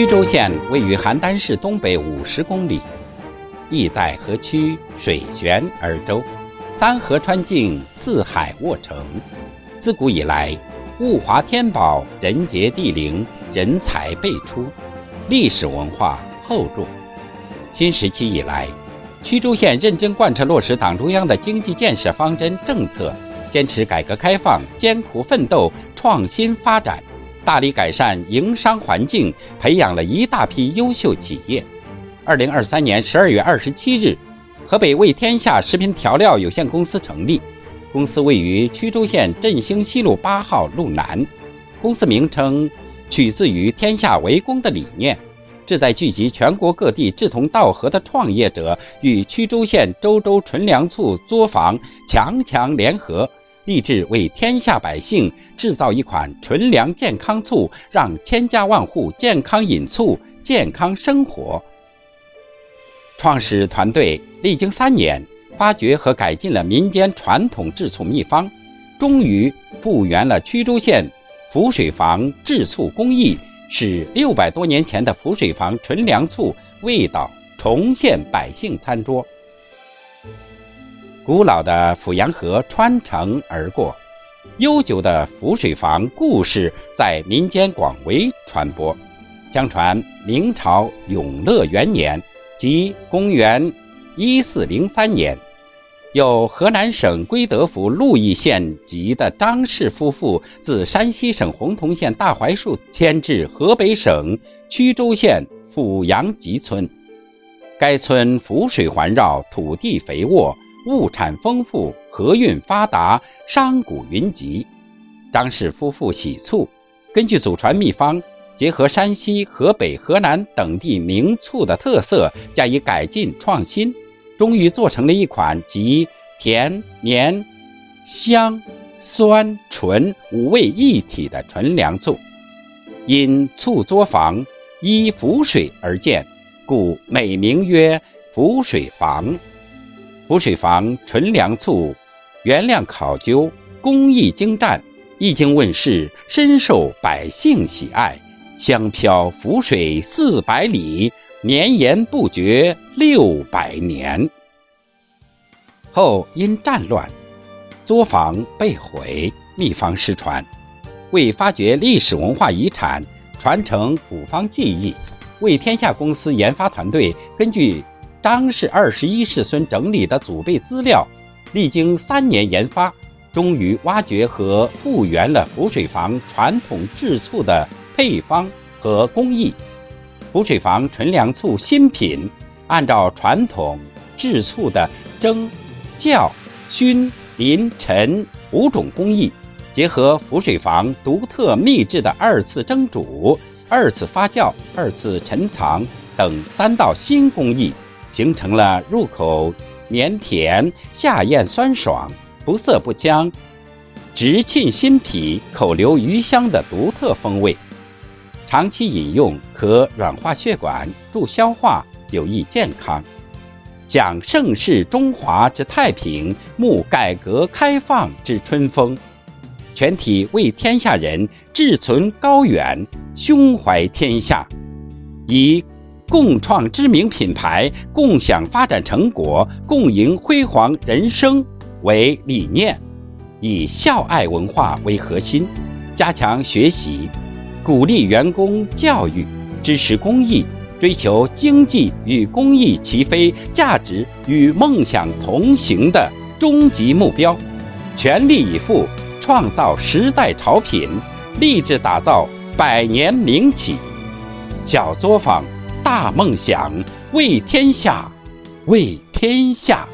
曲周县位于邯郸市东北五十公里，地在河曲，水悬而州，三河穿境，四海沃城。自古以来，物华天宝，人杰地灵，人才辈出，历史文化厚重。新时期以来，曲周县认真贯彻落实党中央的经济建设方针政策，坚持改革开放，艰苦奋斗，创新发展。大力改善营商环境，培养了一大批优秀企业。二零二三年十二月二十七日，河北味天下食品调料有限公司成立。公司位于曲周县振兴西路八号路南。公司名称取自于“天下为公”的理念，旨在聚集全国各地志同道合的创业者，与曲周县周周纯粮醋作坊强强联合。立志为天下百姓制造一款纯粮健康醋，让千家万户健康饮醋、健康生活。创始团队历经三年，发掘和改进了民间传统制醋秘方，终于复原了曲周县浮水坊制醋工艺，使六百多年前的浮水坊纯粮醋味道重现百姓餐桌。古老的阜阳河穿城而过，悠久的浮水坊故事在民间广为传播。相传明朝永乐元年，即公元一四零三年，有河南省归德府鹿邑县籍的张氏夫妇自山西省洪洞县大槐树迁至河北省曲周县阜阳集村。该村浮水环绕，土地肥沃。物产丰富，河运发达，商贾云集。张氏夫妇喜醋，根据祖传秘方，结合山西、河北、河南等地名醋的特色，加以改进创新，终于做成了一款集甜、绵、香、酸、醇五味一体的纯粮醋。因醋作坊依浮水而建，故美名曰浮水坊。浮水坊纯粮醋，原料考究，工艺精湛，一经问世，深受百姓喜爱。香飘浮水四百里，绵延不绝六百年。后因战乱，作坊被毁，秘方失传。为发掘历史文化遗产，传承古方技艺，为天下公司研发团队根据。张氏二十一世孙整理的祖辈资料，历经三年研发，终于挖掘和复原了浮水房传统制醋的配方和工艺。浮水房纯粮醋新品，按照传统制醋的蒸、酵、熏、淋、陈五种工艺，结合浮水房独特秘制的二次蒸煮、二次发酵、二次陈藏等三道新工艺。形成了入口绵甜、下咽酸爽、不涩不僵、直沁心脾、口留余香的独特风味。长期饮用可软化血管、助消化、有益健康。享盛世中华之太平，沐改革开放之春风。全体为天下人志存高远，胸怀天下，以。共创知名品牌，共享发展成果，共赢辉煌人生为理念，以孝爱文化为核心，加强学习，鼓励员工教育，支持公益，追求经济与公益齐飞、价值与梦想同行的终极目标，全力以赴创造时代潮品，立志打造百年名企。小作坊。大梦想，为天下，为天下。